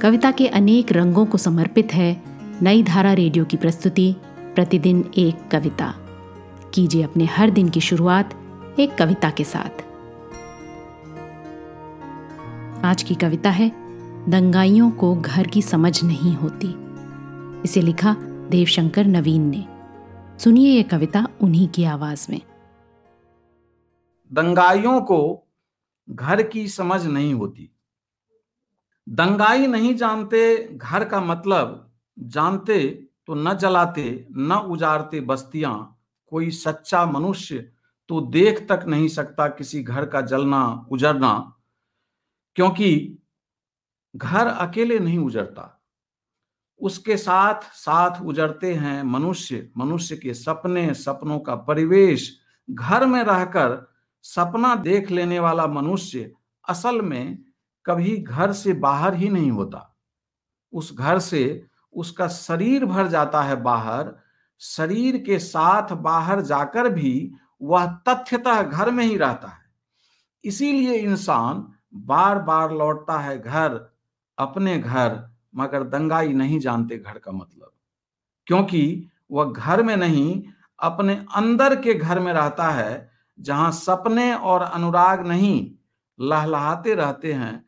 कविता के अनेक रंगों को समर्पित है नई धारा रेडियो की प्रस्तुति, प्रतिदिन एक कविता। कीजिए अपने हर दिन की शुरुआत एक कविता के साथ। आज की कविता है, दंगाइयों को घर की समझ नहीं होती। इसे लिखा देवशंकर नवीन ने। सुनिए यह कविता उन्हीं की आवाज़ में। दंगाइयों को घर की समझ नहीं होती। दंगाई नहीं जानते, घर का मतलब जानते तो न जलाते, न उजाड़ते बस्तियाँ। कोई सच्चा मनुष्य तो देख तक नहीं सकता किसी घर का जलना, उजड़ना, क्योंकि घर अकेले नहीं उजड़ता। उसके साथ साथ उजड़ते हैं मनुष्य। मनुष्य के सपने, सपनों का परिवेश, घर में रहकर सपना देख लेने वाला मनुष्य असल में कभी घर से बाहर ही नहीं होता। उस घर से उसका शरीर भर जाता है बाहर, शरीर के साथ बाहर जाकर भी वह तथ्यतः घर में ही रहता है। इसीलिए इंसान बार बार लौटता है घर, अपने घर, मगर दंगाई नहीं जानते घर का मतलब। क्योंकि वह घर में नहीं, अपने अंदर के घर में रहता है, जहाँ सपने और अनुराग नहीं, लहलहाते रहते हैं